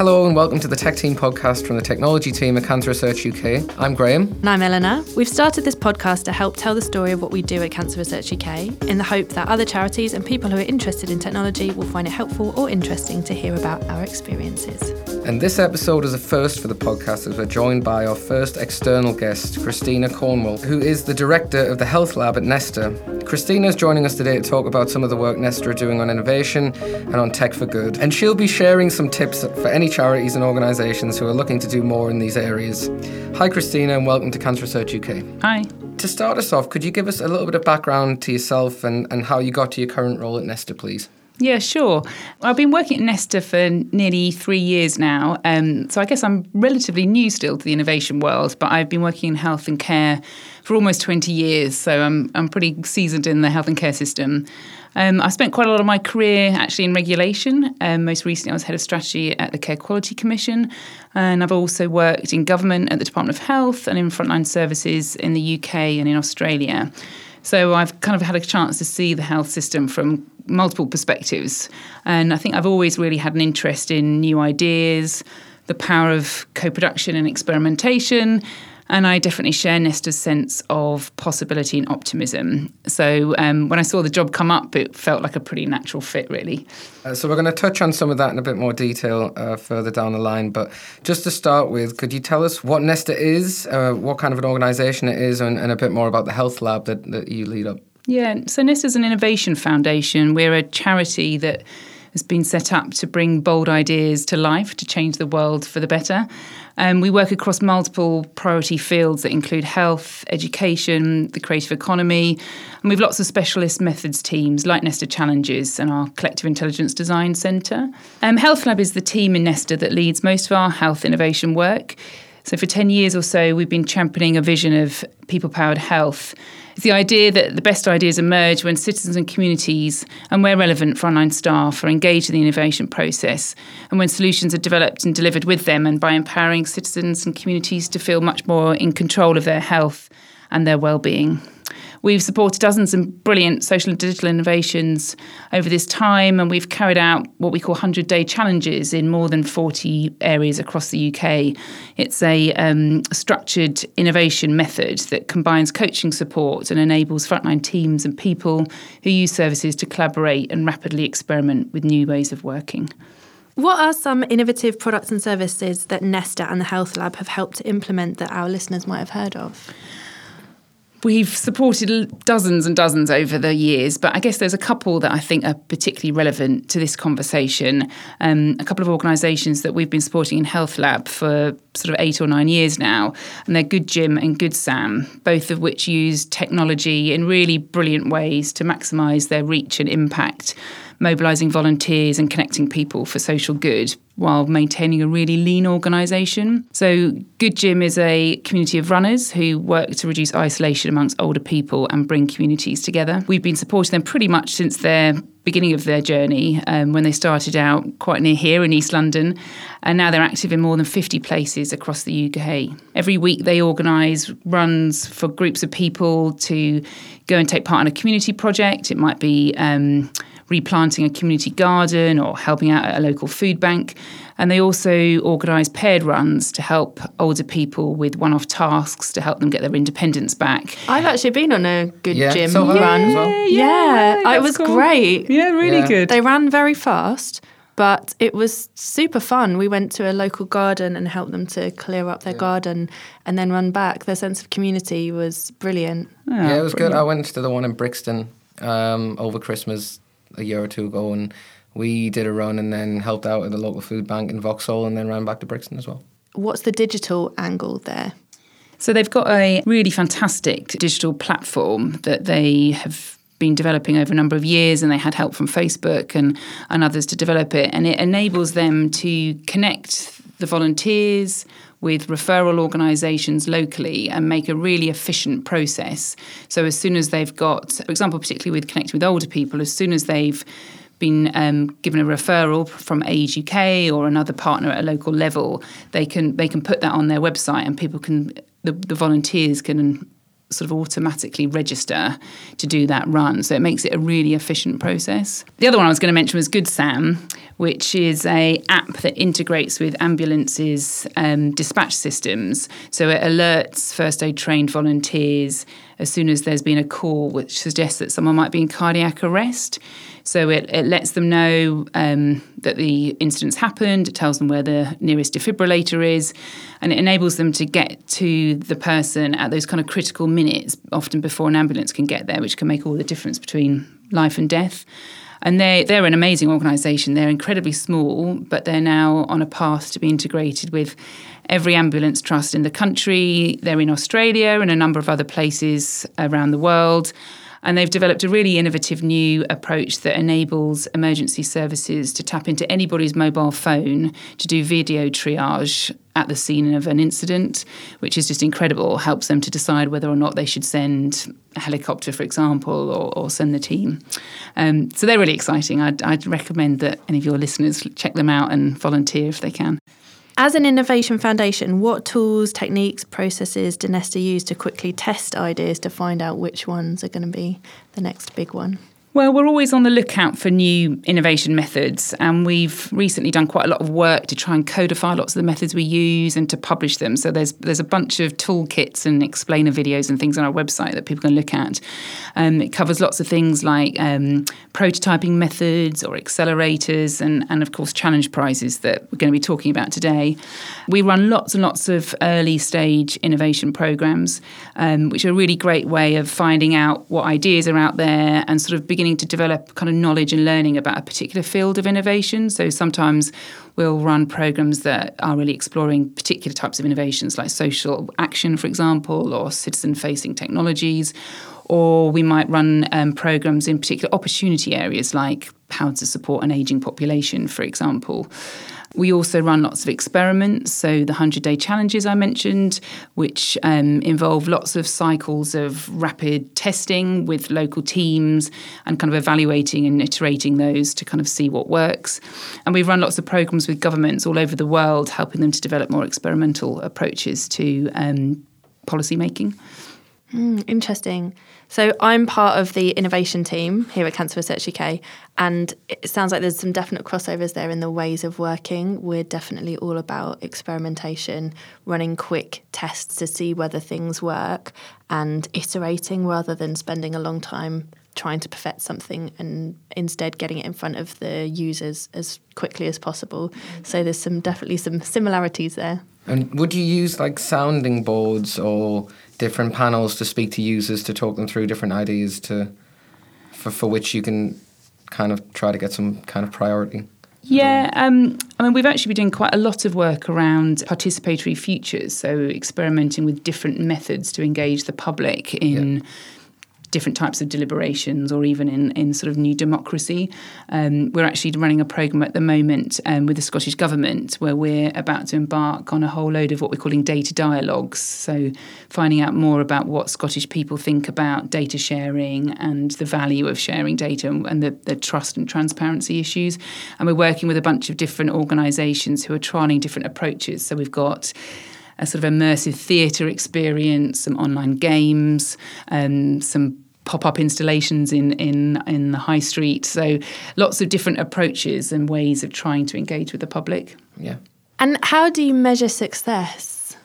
Hello and welcome to the Tech Team podcast from the technology team at Cancer Research UK. I'm Graham. And I'm Eleanor. We've started this podcast to help tell the story of what we do at Cancer Research UK in the hope that other charities and people who are interested in technology will find it helpful or interesting to hear about our experiences. And this episode is a first for the podcast as we're joined by our first external guest, Christina Cornwall, who is the director of the Health Lab at Nesta. Christina is joining us today to talk about some of the work Nesta are doing on innovation and on tech for good. And she'll be sharing some tips for any charities and organisations who are looking to do more in these areas. Hi, Christina, and welcome to Cancer Research UK. Hi. To start us off, could you give us a little bit of background to yourself and, and how you got to your current role at Nesta, please? Yeah, sure. I've been working at Nesta for nearly three years now. Um, so I guess I'm relatively new still to the innovation world, but I've been working in health and care for almost 20 years. So I'm, I'm pretty seasoned in the health and care system. Um, I've spent quite a lot of my career actually in regulation. Um, most recently, I was head of strategy at the Care Quality Commission, and I've also worked in government at the Department of Health and in frontline services in the UK and in Australia. So I've kind of had a chance to see the health system from multiple perspectives. And I think I've always really had an interest in new ideas, the power of co production and experimentation. And I definitely share Nesta's sense of possibility and optimism. So um, when I saw the job come up, it felt like a pretty natural fit, really. Uh, so we're going to touch on some of that in a bit more detail uh, further down the line. But just to start with, could you tell us what Nesta is, uh, what kind of an organisation it is, and, and, a bit more about the health lab that, that you lead up? Yeah, so Nesta is an innovation foundation. We're a charity that has been set up to bring bold ideas to life to change the world for the better. Um, we work across multiple priority fields that include health, education, the creative economy, and we've lots of specialist methods teams like Nesta Challenges and our Collective Intelligence Design Centre. Um, health Lab is the team in Nesta that leads most of our health innovation work. So, for 10 years or so, we've been championing a vision of people powered health it's the idea that the best ideas emerge when citizens and communities, and where relevant, frontline staff, are engaged in the innovation process, and when solutions are developed and delivered with them, and by empowering citizens and communities to feel much more in control of their health and their well-being. We've supported dozens of brilliant social and digital innovations over this time, and we've carried out what we call 100 day challenges in more than 40 areas across the UK. It's a um, structured innovation method that combines coaching support and enables frontline teams and people who use services to collaborate and rapidly experiment with new ways of working. What are some innovative products and services that Nesta and the Health Lab have helped to implement that our listeners might have heard of? We've supported dozens and dozens over the years, but I guess there's a couple that I think are particularly relevant to this conversation. Um, a couple of organisations that we've been supporting in Health Lab for sort of eight or nine years now, and they're Good Gym and Good Sam, both of which use technology in really brilliant ways to maximise their reach and impact mobilising volunteers and connecting people for social good while maintaining a really lean organisation. So, Good Gym is a community of runners who work to reduce isolation amongst older people and bring communities together. We've been supporting them pretty much since their beginning of their journey um, when they started out quite near here in East London, and now they're active in more than 50 places across the UK. Every week they organise runs for groups of people to go and take part in a community project. It might be um, replanting a community garden or helping out at a local food bank. And they also organise paired runs to help older people with one off tasks to help them get their independence back. I've actually been on a good yeah, gym so run. Well. Yeah, yeah it was cool. great. Yeah, really yeah. good. They ran very fast. But it was super fun. We went to a local garden and helped them to clear up their yeah. garden and then run back. Their sense of community was brilliant. Oh, yeah, it was brilliant. good. I went to the one in Brixton um, over Christmas a year or two ago, and we did a run and then helped out at the local food bank in Vauxhall, and then ran back to Brixton as well. What's the digital angle there? So they've got a really fantastic digital platform that they have been developing over a number of years and they had help from Facebook and, and others to develop it and it enables them to connect the volunteers with referral organisations locally and make a really efficient process. So as soon as they've got, for example, particularly with connecting with older people, as soon as they've been um, given a referral from Age UK or another partner at a local level, they can they can put that on their website and people can the, the volunteers can sort of automatically register to do that run. So it makes it a really efficient process. The other one I was going to mention was Good Sam, which is a app that integrates with ambulances um, dispatch systems. So it alerts first aid trained volunteers as soon as there's been a call which suggests that someone might be in cardiac arrest. So it, it lets them know um, that the incident's happened, it tells them where the nearest defibrillator is, and it enables them to get to the person at those kind of critical minutes, often before an ambulance can get there, which can make all the difference between life and death. And they, they're an amazing organisation. They're incredibly small, but they're now on a path to be integrated with every ambulance trust in the country. They're in Australia and a number of other places around the world. And they've developed a really innovative new approach that enables emergency services to tap into anybody's mobile phone to do video triage at the scene of an incident, which is just incredible. Helps them to decide whether or not they should send a helicopter, for example, or, or send the team. Um, so they're really exciting. I'd, I'd recommend that any of your listeners check them out and volunteer if they can. As an innovation foundation, what tools, techniques, processes do Nesta use to quickly test ideas to find out which ones are going to be the next big one? Well, we're always on the lookout for new innovation methods, and we've recently done quite a lot of work to try and codify lots of the methods we use and to publish them. So there's there's a bunch of toolkits and explainer videos and things on our website that people can look at. Um, it covers lots of things like um, prototyping methods or accelerators, and and of course challenge prizes that we're going to be talking about today. We run lots and lots of early stage innovation programs, um, which are a really great way of finding out what ideas are out there and sort of beginning beginning to develop kind of knowledge and learning about a particular field of innovation. So sometimes we'll run programs that are really exploring particular types of innovations, like social action, for example, or citizen facing technologies. Or we might run um, programs in particular opportunity areas like how to support an aging population, for example. We also run lots of experiments, so the 100 day challenges I mentioned, which um, involve lots of cycles of rapid testing with local teams and kind of evaluating and iterating those to kind of see what works. And we've run lots of programs with governments all over the world, helping them to develop more experimental approaches to um, policy making. Mm, interesting. So I'm part of the innovation team here at Cancer Research UK, and it sounds like there's some definite crossovers there in the ways of working. We're definitely all about experimentation, running quick tests to see whether things work, and iterating rather than spending a long time trying to perfect something and instead getting it in front of the users as quickly as possible. So there's some definitely some similarities there. And would you use like sounding boards or different panels to speak to users to talk them through different ideas to for, for which you can kind of try to get some kind of priority? Yeah, um, I mean, we've actually been doing quite a lot of work around participatory futures, so experimenting with different methods to engage the public in. Yeah different types of deliberations or even in, in sort of new democracy. Um, we're actually running a programme at the moment um, with the Scottish Government where we're about to embark on a whole load of what we're calling data dialogues. So, finding out more about what Scottish people think about data sharing and the value of sharing data and the, the trust and transparency issues. And we're working with a bunch of different organisations who are trialling different approaches. So, we've got a sort of immersive theatre experience, some online games, um, some pop-up installations in, in in the high street. So lots of different approaches and ways of trying to engage with the public. Yeah. And how do you measure success?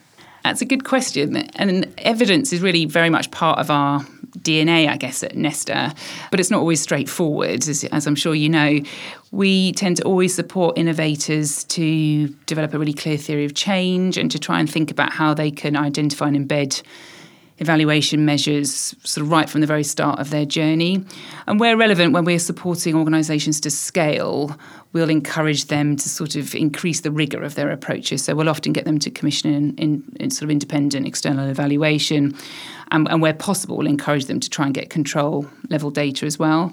That's a good question. And evidence is really very much part of our DNA, I guess, at Nesta, but it's not always straightforward, as, as, I'm sure you know. We tend to always support innovators to develop a really clear theory of change and to try and think about how they can identify and embed evaluation measures sort of right from the very start of their journey. And where relevant, when we're supporting organisations to scale, we'll encourage them to sort of increase the rigour of their approaches. So we'll often get them to commission in, in, in sort of independent external evaluation. And, and, where possible, we'll encourage them to try and get control level data as well.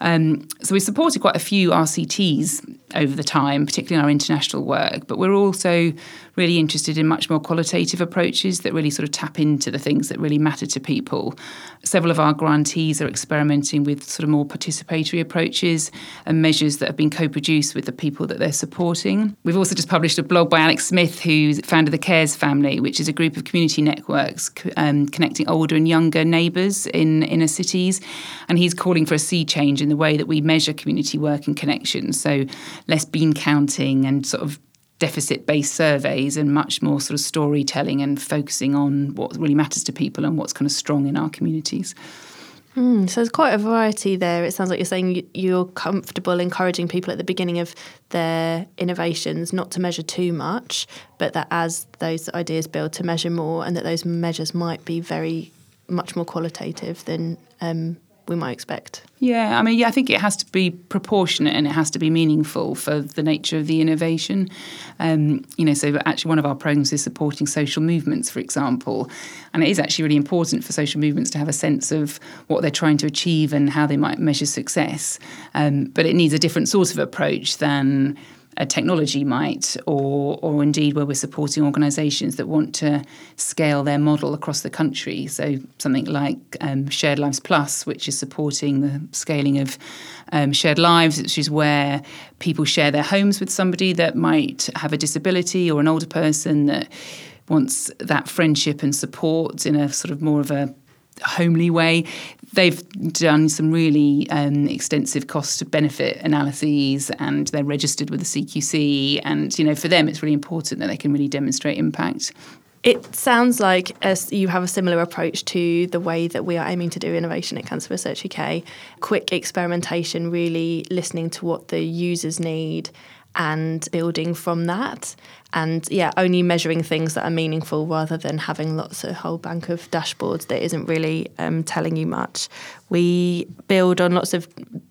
Um, so we've supported quite a few RCTs over the time, particularly in our international work, but we're also really interested in much more qualitative approaches that really sort of tap into the things that really matter to people. Several of our grantees are experimenting with sort of more participatory approaches and measures that have been co produced with the people that they're supporting. We've also just published a blog by Alex Smith, who founded the CARES family, which is a group of community networks um, connecting older and younger neighbours in inner cities. And he's calling for a sea change in in the way that we measure community work and connections. So less bean counting and sort of deficit based surveys and much more sort of storytelling and focusing on what really matters to people and what's kind of strong in our communities. Mm, so there's quite a variety there. It sounds like you're saying you're comfortable encouraging people at the beginning of their innovations not to measure too much, but that as those ideas build to measure more, and that those measures might be very much more qualitative than um, we might expect. Yeah, I mean, yeah, I think it has to be proportionate and it has to be meaningful for the nature of the innovation. Um, you know, so actually, one of our programs is supporting social movements, for example, and it is actually really important for social movements to have a sense of what they're trying to achieve and how they might measure success. Um, but it needs a different sort of approach than a technology might, or or indeed where we're supporting organisations that want to scale their model across the country. So something like um, Shared Lives Plus, which is supporting the scaling of um, shared lives, which is where people share their homes with somebody that might have a disability or an older person that wants that friendship and support in a sort of more of a homely way. They've done some really um, extensive cost benefit analyses and they're registered with the CQC. And, you know, for them, it's really important that they can really demonstrate impact. It sounds like as you have a similar approach to the way that we are aiming to do innovation at Cancer Research UK. Quick experimentation, really listening to what the users need and building from that. And yeah, only measuring things that are meaningful rather than having lots of whole bank of dashboards that isn't really um, telling you much. We build on lots of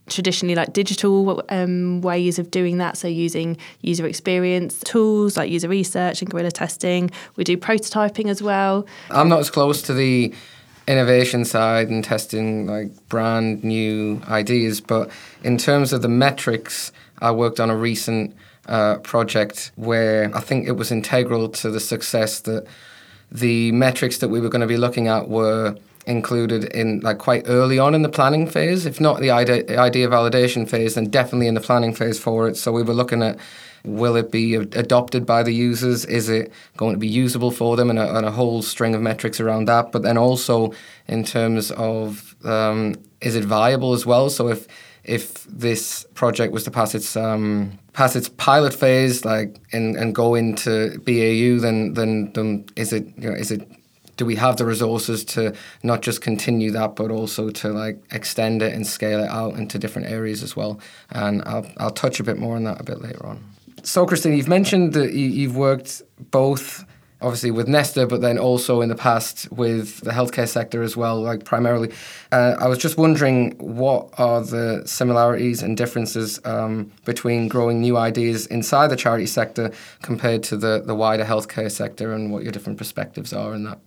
traditionally like digital um, ways of doing that. So using user experience tools like user research and guerrilla testing. We do prototyping as well. I'm not as close to the innovation side and testing like brand new ideas, but in terms of the metrics I worked on a recent uh, project where I think it was integral to the success that the metrics that we were going to be looking at were included in like quite early on in the planning phase if not the idea, idea validation phase then definitely in the planning phase for it. So we were looking at will it be adopted by the users? Is it going to be usable for them? And a, and a whole string of metrics around that. But then also in terms of um, is it viable as well? So if if this project was to pass its um, pass its pilot phase, like and, and go into BAU, then then then is it you know is it do we have the resources to not just continue that, but also to like extend it and scale it out into different areas as well? And I'll I'll touch a bit more on that a bit later on. So, Christine, you've mentioned that you, have worked both obviously with Nesta, but then also in the past with the healthcare sector as well, like primarily. Uh, I was just wondering what are the similarities and differences um, between growing new ideas inside the charity sector compared to the, the wider healthcare sector and what your different perspectives are in that?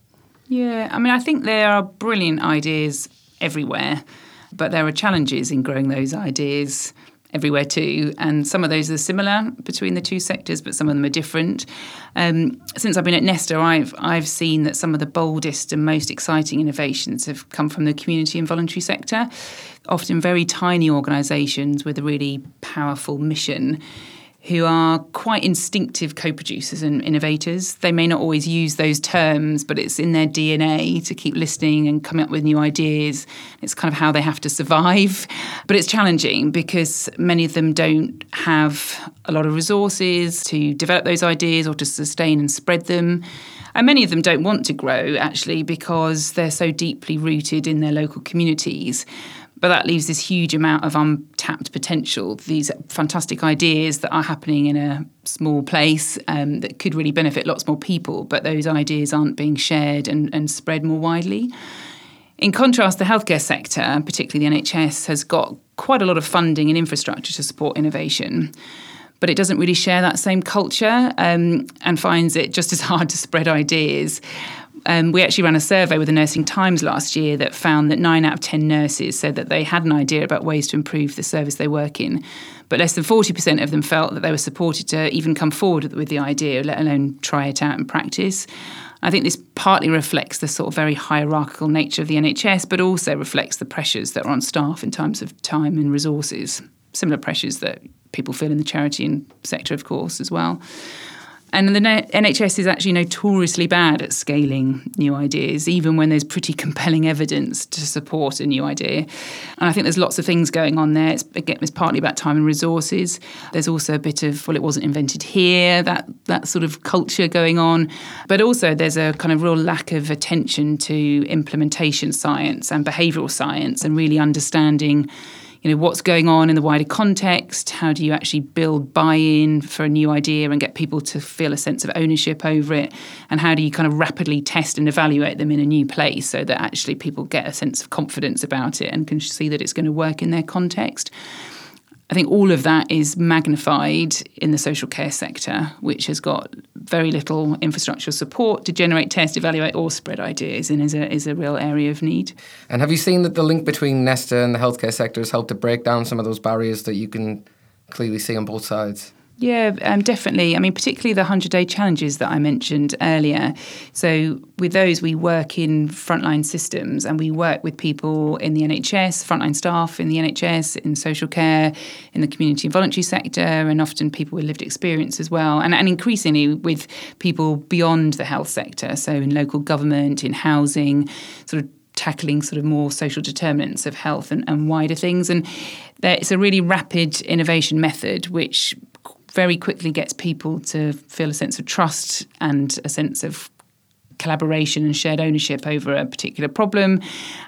Yeah, I mean, I think there are brilliant ideas everywhere, but there are challenges in growing those ideas everywhere too. And some of those are similar between the two sectors, but some of them are different. Um, since I've been at Nesta, I've I've seen that some of the boldest and most exciting innovations have come from the community and voluntary sector, often very tiny organisations with a really powerful mission who are quite instinctive co producers and innovators. They may not always use those terms, but it's in their DNA to keep listening and coming up with new ideas. It's kind of how they have to survive. But it's challenging because many of them don't have a lot of resources to develop those ideas or to sustain and spread them. And many of them don't want to grow actually because they're so deeply rooted in their local communities. But that leaves this huge amount of untapped potential, these fantastic ideas that are happening in a small place um, that could really benefit lots more people, but those ideas aren't being shared and, and spread more widely. In contrast, the healthcare sector, particularly the NHS, has got quite a lot of funding and infrastructure to support innovation but it doesn't really share that same culture um, and finds it just as hard to spread ideas. Um, we actually ran a survey with the Nursing Times last year that found that nine out of 10 nurses said that they had an idea about ways to improve the service they work in. But less than 40% of them felt that they were supported to even come forward with the idea, let alone try it out in practice. I think this partly reflects the sort of very hierarchical nature of the NHS, but also reflects the pressures that are on staff in terms of time and resources. Similar pressures that people feel in the charity and sector, of course, as well. And the NHS is actually notoriously bad at scaling new ideas, even when there's pretty compelling evidence to support a new idea. And I think there's lots of things going on there. It's, again, it's partly about time and resources. There's also a bit of, well, it wasn't invented here, that, that sort of culture going on. But also there's a kind of real lack of attention to implementation science and behavioural science and really understanding you know what's going on in the wider context? How do you actually build buy-in for a new idea and get people to feel a sense of ownership over it? And how do you kind of rapidly test and evaluate them in a new place so that actually people get a sense of confidence about it and can see that it's going to work in their context I think all of that is magnified in the social care sector, which has got very little infrastructural support to generate, test, evaluate, or spread ideas, and is a is a real area of need. And have you seen that the link between Nesta and the healthcare sector has helped to break down some of those barriers that you can clearly see on both sides? Yeah, um, definitely. I mean, particularly the 100 day challenges that I mentioned earlier. So, with those, we work in frontline systems and we work with people in the NHS, frontline staff in the NHS, in social care, in the community and voluntary sector, and often people with lived experience as well. And, and increasingly with people beyond the health sector, so in local government, in housing, sort of tackling sort of more social determinants of health and, and wider things. And it's a really rapid innovation method which very quickly gets people to feel a sense of trust and a sense of collaboration and shared ownership over a particular problem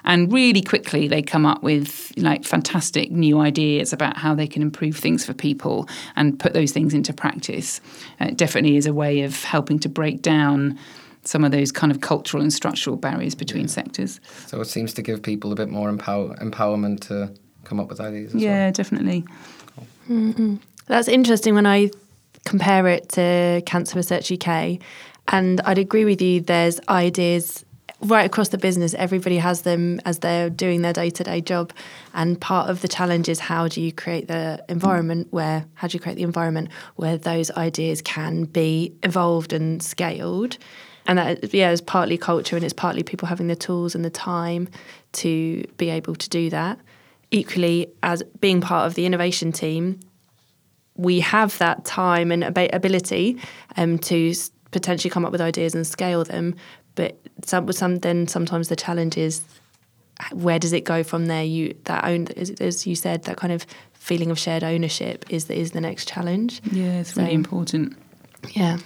and really quickly they come up with like fantastic new ideas about how they can improve things for people and put those things into practice uh, it definitely is a way of helping to break down some of those kind of cultural and structural barriers between yeah. sectors so it seems to give people a bit more empower- empowerment to come up with ideas yeah well. definitely cool. mm-hmm. That's interesting when I compare it to Cancer Research UK. And I'd agree with you, there's ideas right across the business. Everybody has them as they're doing their day to day job. And part of the challenge is how do you create the environment where, how do you create the environment where those ideas can be evolved and scaled? And that, yeah, is partly culture and it's partly people having the tools and the time to be able to do that. Equally, as being part of the innovation team, we have that time and ability um, to potentially come up with ideas and scale them. But some, some then sometimes the challenge is where does it go from there? You that own as you said that kind of feeling of shared ownership is the, is the next challenge. Yeah, it's so, really important. Yeah.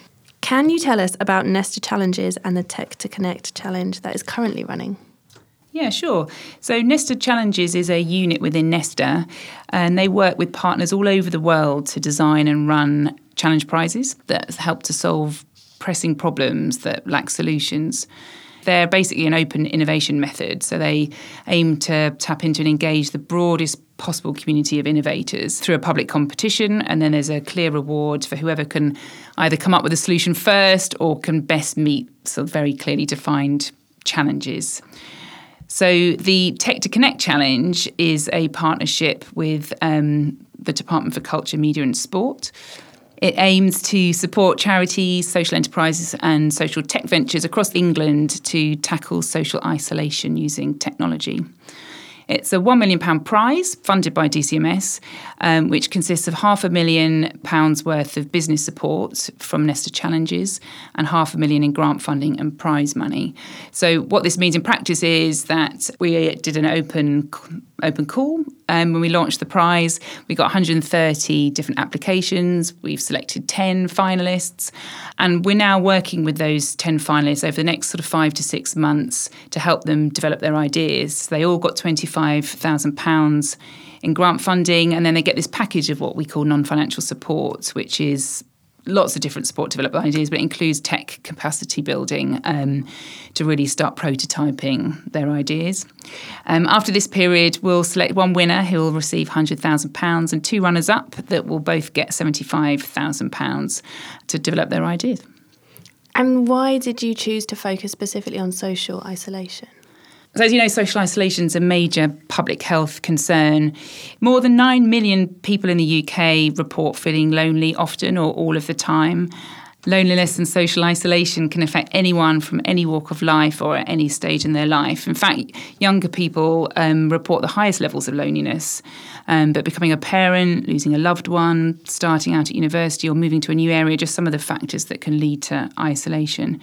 Can you tell us about Nesta Challenges and the Tech to Connect challenge that is currently running? Yeah, sure. So Nesta Challenges is a unit within Nesta, and they work with partners all over the world to design and run challenge prizes that help to solve pressing problems that lack solutions. They're basically an open innovation method, so they aim to tap into and engage the broadest possible community of innovators through a public competition, and then there's a clear reward for whoever can either come up with a solution first or can best meet sort of very clearly defined challenges. So the Tech to Connect Challenge is a partnership with um, the Department for Culture, Media and Sport. It aims to support charities, social enterprises, and social tech ventures across England to tackle social isolation using technology. It's a £1 million prize funded by DCMS, um, which consists of half a million pounds worth of business support from Nesta Challenges and half a million in grant funding and prize money. So, what this means in practice is that we did an open open call um, when we launched the prize. We got 130 different applications. We've selected 10 finalists, and we're now working with those 10 finalists over the next sort of five to six months to help them develop their ideas. They all got £25,000 in grant funding, and then they get this package of what we call non financial support, which is lots of different support to develop ideas, but it includes tech capacity building um, to really start prototyping their ideas. Um, after this period, we'll select one winner who will receive £100,000 and two runners up that will both get £75,000 to develop their ideas. And why did you choose to focus specifically on social isolation? So, as you know, social isolation is a major public health concern. More than 9 million people in the UK report feeling lonely often or all of the time. Loneliness and social isolation can affect anyone from any walk of life or at any stage in their life. In fact, younger people um, report the highest levels of loneliness. Um, but becoming a parent, losing a loved one, starting out at university, or moving to a new area, just some of the factors that can lead to isolation.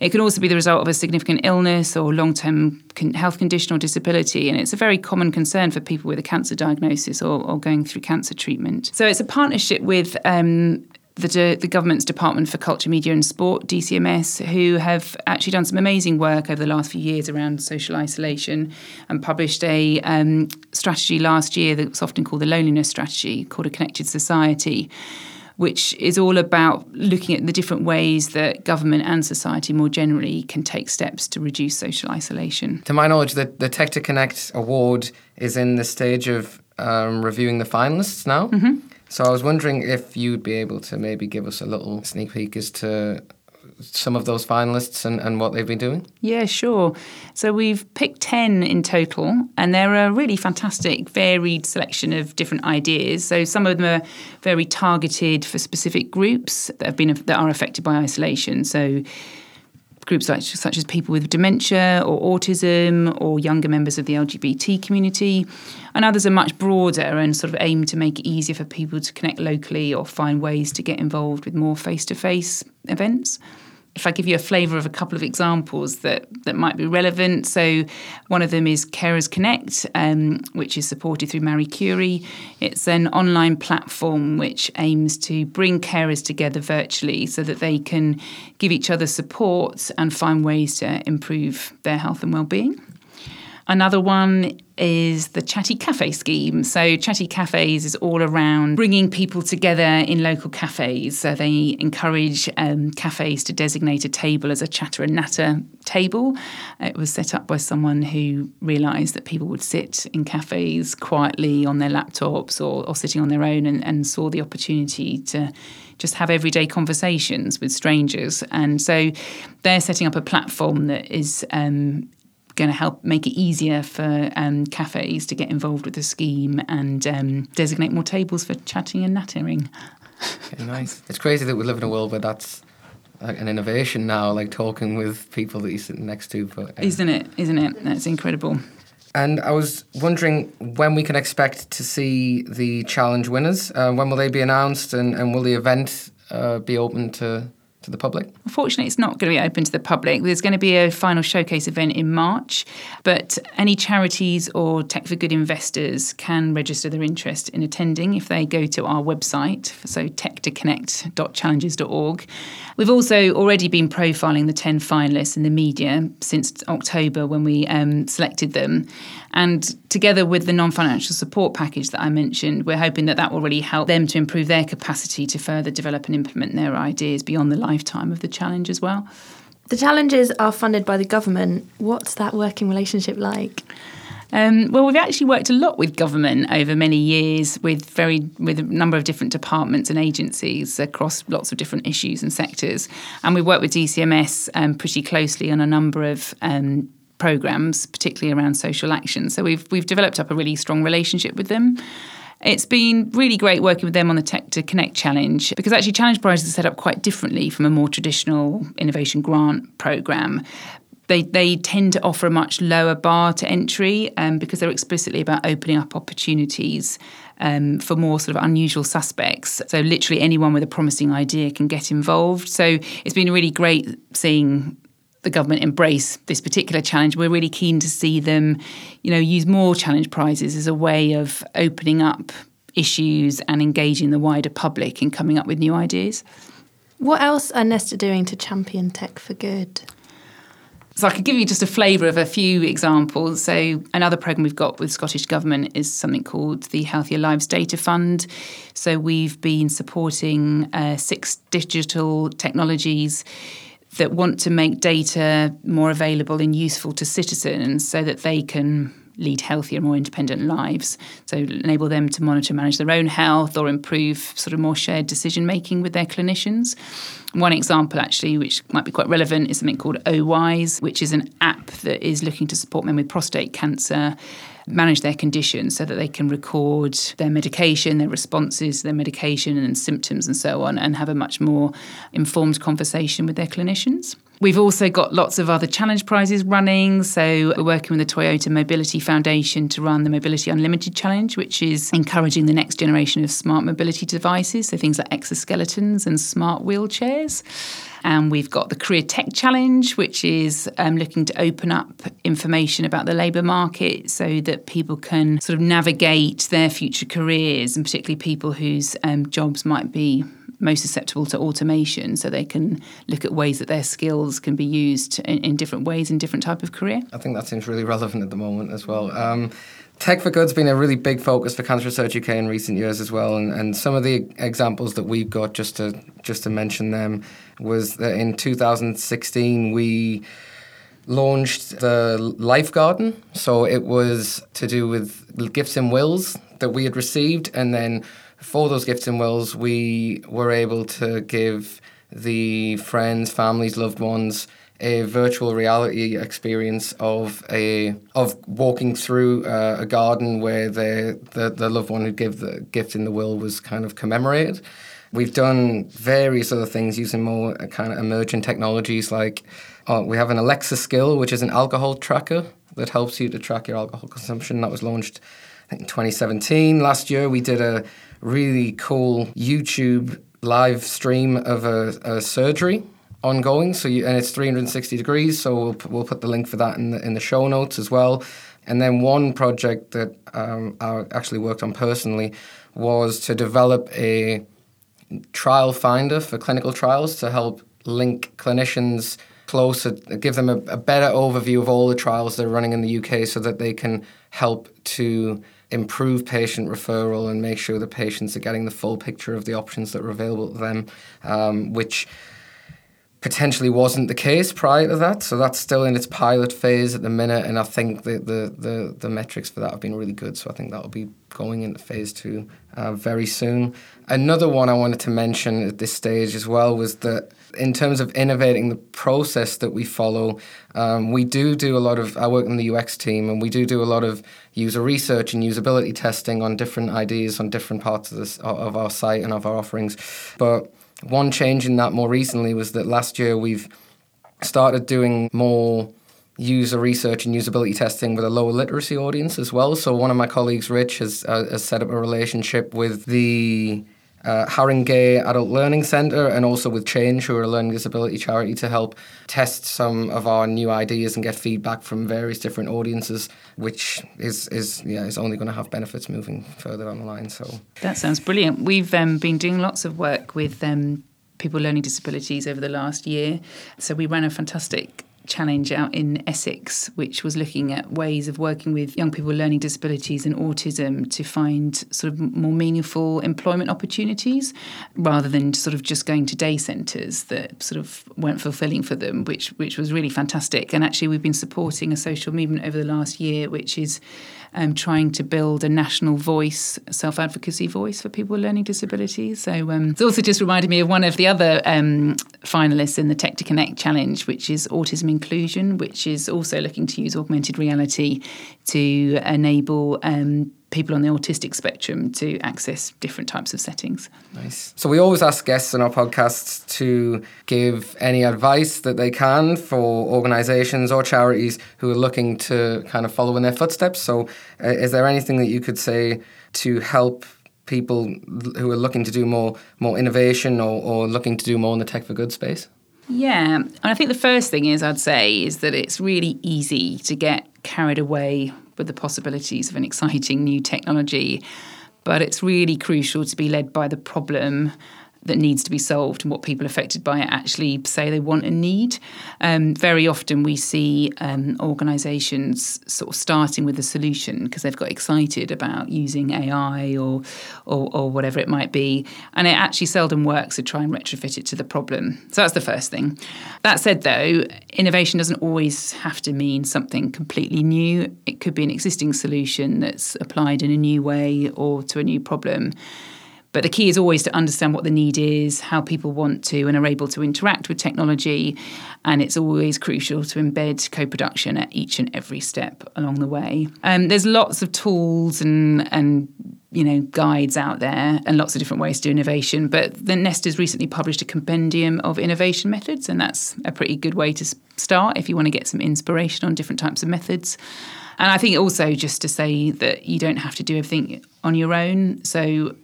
It can also be the result of a significant illness or long term health condition or disability. And it's a very common concern for people with a cancer diagnosis or, or going through cancer treatment. So it's a partnership with um, the, the government's Department for Culture, Media and Sport, DCMS, who have actually done some amazing work over the last few years around social isolation and published a um, strategy last year that's often called the loneliness strategy, called A Connected Society which is all about looking at the different ways that government and society more generally can take steps to reduce social isolation. To my knowledge, the, the Tech to Connect award is in the stage of um, reviewing the finalists now. Mm-hmm. So I was wondering if you'd be able to maybe give us a little sneak peek as to some of those finalists and, and what they've been doing? Yeah, sure. So we've picked 10 in total, and they're a really fantastic, varied selection of different ideas. So some of them are very targeted for specific groups that have been that are affected by isolation. So groups such, such as people with dementia or autism or younger members of the LGBT community. And others are much broader and sort of aim to make it easier for people to connect locally or find ways to get involved with more face to face events if I give you a flavour of a couple of examples that, that might be relevant. So, one of them is Carers Connect, um, which is supported through Marie Curie. It's an online platform which aims to bring carers together virtually so that they can give each other support and find ways to improve their health and well-being. Another one is the Chatty Cafe scheme. So, Chatty Cafes is all around bringing people together in local cafes. So, they encourage um, cafes to designate a table as a chatter and natter table. It was set up by someone who realised that people would sit in cafes quietly on their laptops or, or sitting on their own and, and saw the opportunity to just have everyday conversations with strangers. And so they're setting up a platform that is um, going to help make it easier for um, cafes to get involved with the scheme and um, designate more tables for chatting and nattering. Okay, nice. It's crazy that we live in a world where that's like an innovation now, like talking with people that you're sitting next to. But uh, isn't it? Isn't it? That's incredible. And I was wondering when we can expect to see the challenge winners. Uh, when will they be announced, and, and will the event uh, be open to to the public? Unfortunately, it's not going to be open to the public. There's going to be a final showcase event in March, but any charities or Tech for Good investors can register their interest in attending if they go to our website, so tech2connect.challenges.org. We've also already been profiling the 10 finalists in the media since October when we um, selected them. And together with the non financial support package that I mentioned, we're hoping that that will really help them to improve their capacity to further develop and implement their ideas beyond the lifetime of the challenge as well. The challenges are funded by the government. What's that working relationship like? Um, well, we've actually worked a lot with government over many years, with very with a number of different departments and agencies across lots of different issues and sectors, and we work with DCMS um, pretty closely on a number of um, programs, particularly around social action. So we've we've developed up a really strong relationship with them. It's been really great working with them on the Tech to Connect challenge because actually challenge prizes are set up quite differently from a more traditional innovation grant program. They, they tend to offer a much lower bar to entry um, because they're explicitly about opening up opportunities um, for more sort of unusual suspects. So literally anyone with a promising idea can get involved. So it's been really great seeing the government embrace this particular challenge. We're really keen to see them, you know, use more challenge prizes as a way of opening up issues and engaging the wider public in coming up with new ideas. What else are Nesta doing to champion tech for good? So I could give you just a flavour of a few examples. So another programme we've got with Scottish Government is something called the Healthier Lives Data Fund. So we've been supporting uh, six digital technologies that want to make data more available and useful to citizens so that they can lead healthier, more independent lives. So enable them to monitor, manage their own health, or improve sort of more shared decision making with their clinicians. One example, actually, which might be quite relevant, is something called OWISE, which is an app that is looking to support men with prostate cancer manage their condition so that they can record their medication, their responses their medication and symptoms and so on, and have a much more informed conversation with their clinicians. We've also got lots of other challenge prizes running. So we're working with the Toyota Mobility Foundation to run the Mobility Unlimited Challenge, which is encouraging the next generation of smart mobility devices. So things like exoskeletons and smart wheelchairs. And we've got the Career Tech Challenge, which is um, looking to open up information about the labour market so that people can sort of navigate their future careers, and particularly people whose um, jobs might be most susceptible to automation so they can look at ways that their skills can be used in, in different ways in different type of career. I think that seems really relevant at the moment as well. Um, Tech for Good's been a really big focus for Cancer Research UK in recent years as well, and, and some of the examples that we've got, just to just to mention them, was that in 2016 we launched the Life Garden. So it was to do with gifts and wills that we had received, and then for those gifts and wills, we were able to give the friends, families, loved ones a virtual reality experience of a of walking through uh, a garden where the, the the loved one who gave the gift in the will was kind of commemorated. We've done various other things using more kind of emerging technologies like uh, we have an Alexa skill, which is an alcohol tracker that helps you to track your alcohol consumption. That was launched I think in 2017. Last year we did a really cool YouTube live stream of a, a surgery ongoing. So you, and it's 360 degrees. So we'll we'll put the link for that in the in the show notes as well. And then one project that um, I actually worked on personally was to develop a trial finder for clinical trials to help link clinicians closer, give them a, a better overview of all the trials that are running in the UK so that they can help to improve patient referral and make sure the patients are getting the full picture of the options that are available to them, um, which potentially wasn't the case prior to that. So that's still in its pilot phase at the minute, and I think the the the, the metrics for that have been really good. So I think that'll be going into phase two uh, very soon. Another one I wanted to mention at this stage as well was that in terms of innovating the process that we follow, um, we do do a lot of. I work in the UX team, and we do do a lot of user research and usability testing on different ideas on different parts of this of our site and of our offerings, but one change in that more recently was that last year we've started doing more user research and usability testing with a lower literacy audience as well. So one of my colleagues, Rich, has, uh, has set up a relationship with the uh, Haringey Adult Learning Centre and also with Change, who are a learning disability charity, to help test some of our new ideas and get feedback from various different audiences, which is is yeah is only going to have benefits moving further down the line. So that sounds brilliant. We've um, been doing lots of work with. Um, people learning disabilities over the last year. So we ran a fantastic challenge out in Essex, which was looking at ways of working with young people with learning disabilities and autism to find sort of more meaningful employment opportunities rather than sort of just going to day centres that sort of weren't fulfilling for them, which which was really fantastic. And actually, we've been supporting a social movement over the last year, which is um, trying to build a national voice, self advocacy voice for people with learning disabilities. So um, it's also just reminded me of one of the other um, finalists in the Tech to Connect challenge, which is autism inclusion, which is also looking to use augmented reality to enable um, people on the autistic spectrum to access different types of settings. Nice. So we always ask guests on our podcasts to give any advice that they can for organisations or charities who are looking to kind of follow in their footsteps. So uh, is there anything that you could say to help people who are looking to do more more innovation or, or looking to do more in the tech for good space? Yeah, and I think the first thing is I'd say is that it's really easy to get carried away with the possibilities of an exciting new technology. But it's really crucial to be led by the problem that needs to be solved and what people affected by it actually say they want and need. Um, very often we see um, organisations sort of starting with a solution because they've got excited about using AI or, or, or whatever it might be, and it actually seldom works to try and retrofit it to the problem. So that's the first thing. That said, though, innovation doesn't always have to mean something completely new. It could be an existing solution that's applied in a new way or to a new problem. But the key is always to understand what the need is, how people want to and are able to interact with technology. And it's always crucial to embed co production at each and every step along the way. Um, there's lots of tools and, and you know guides out there and lots of different ways to do innovation but the Nesta has recently published a compendium of innovation methods and that's a pretty good way to start if you want to get some inspiration on different types of methods and i think also just to say that you don't have to do everything on your own so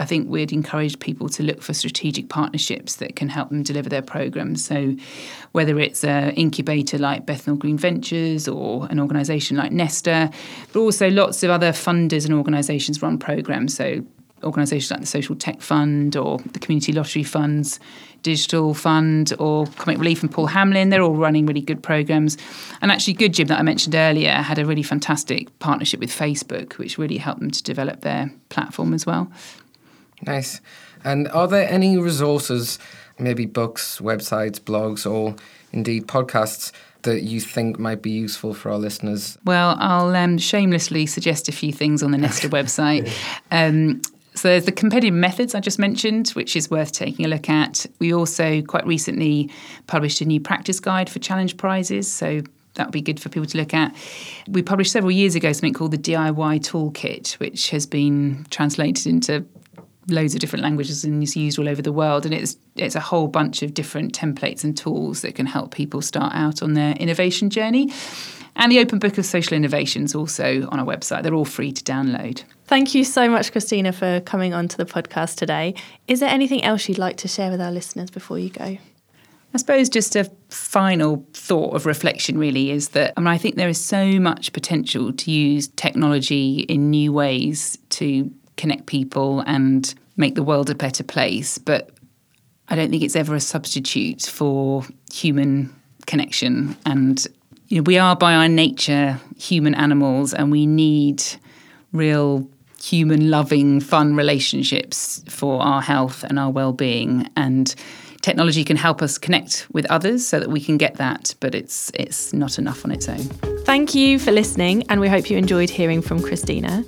I think we'd encourage people to look for strategic partnerships that can help them deliver their programs. So, whether it's an incubator like Bethnal Green Ventures or an organisation like Nesta, but also lots of other funders and organisations run programs. So, organisations like the Social Tech Fund or the Community Lottery Funds, Digital Fund or Comic Relief and Paul Hamlyn. They're all running really good programs. And actually, Good Gym that I mentioned earlier had a really fantastic partnership with Facebook, which really helped them to develop their platform as well. Nice. And are there any resources, maybe books, websites, blogs, or indeed podcasts? That you think might be useful for our listeners? Well, I'll um, shamelessly suggest a few things on the Nesta website. Um, so there's the competitive methods I just mentioned, which is worth taking a look at. We also quite recently published a new practice guide for challenge prizes. So that would be good for people to look at. We published several years ago something called the DIY Toolkit, which has been translated into loads of different languages and is used all over the world. And it's it's a whole bunch of different templates and tools that can help people start out on their innovation journey. And the Open Book of Social Innovations also on our website. They're all free to download. Thank you so much, Christina, for coming on to the podcast today. Is there anything else you'd like to share with our listeners before you go? I suppose just a final thought of reflection really is that I mean I think there is so much potential to use technology in new ways to connect people and make the world a better place. But I don't think it's ever a substitute for human connection. And you know, we are by our nature human animals, and we need real human loving, fun relationships for our health and our well being. And technology can help us connect with others so that we can get that, but it's it's not enough on its own. Thank you for listening, and we hope you enjoyed hearing from Christina.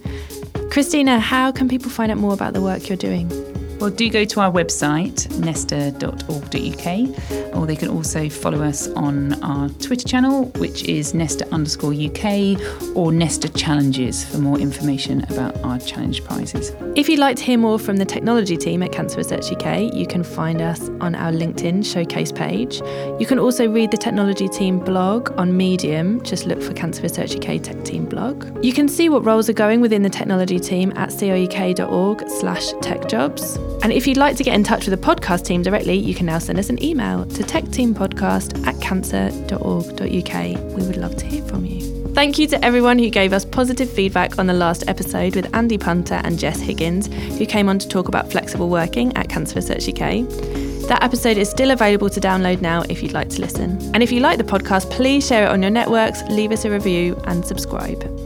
Christina, how can people find out more about the work you're doing? Well, do go to our website, nesta.org.uk, or they can also follow us on our Twitter channel, which is Nesta underscore UK, or Nesta Challenges for more information about our challenge prizes. If you'd like to hear more from the technology team at Cancer Research UK, you can find us on our LinkedIn showcase page. You can also read the technology team blog on Medium. Just look for Cancer Research UK Tech Team blog. You can see what roles are going within the technology team at cruk.org slash techjobs. And if you'd like to get in touch with the podcast team directly, you can now send us an email to techteampodcast at cancer.org.uk. We would love to hear from you. Thank you to everyone who gave us positive feedback on the last episode with Andy Punter and Jess Higgins, who came on to talk about flexible working at Cancer Research UK. That episode is still available to download now if you'd like to listen. And if you like the podcast, please share it on your networks, leave us a review, and subscribe.